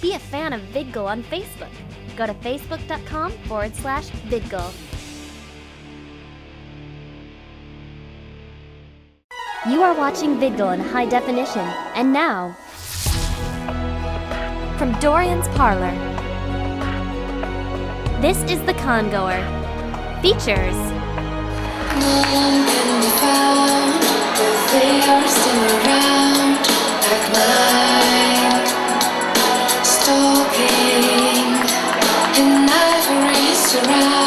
Be a fan of VidGull on Facebook. Go to facebook.com forward slash VidGull. You are watching VidGull in high definition, and now, from Dorian's Parlor, this is The Congoer. Features No one can be found, they are still around, like mine. Stalking in ivory surrounds,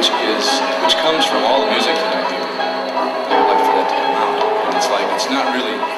which is which comes from all the music that I do. Like for that to come out. And it's like it's not really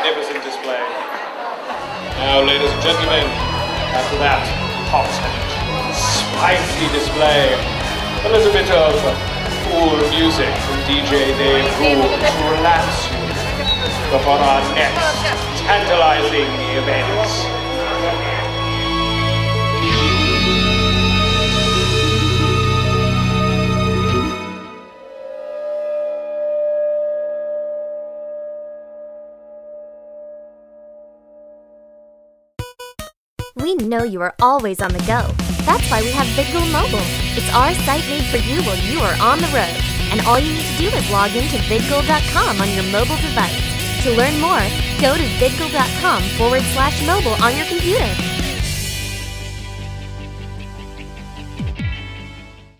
magnificent display. Now, ladies and gentlemen, after that hot spicy display, a little bit of cool music from DJ Dave Rule to relax you before our next tantalizing event. We know you are always on the go. That's why we have VidGoal Mobile. It's our site made for you while you are on the road. And all you need to do is log in to on your mobile device. To learn more, go to vidgoal.com forward slash mobile on your computer.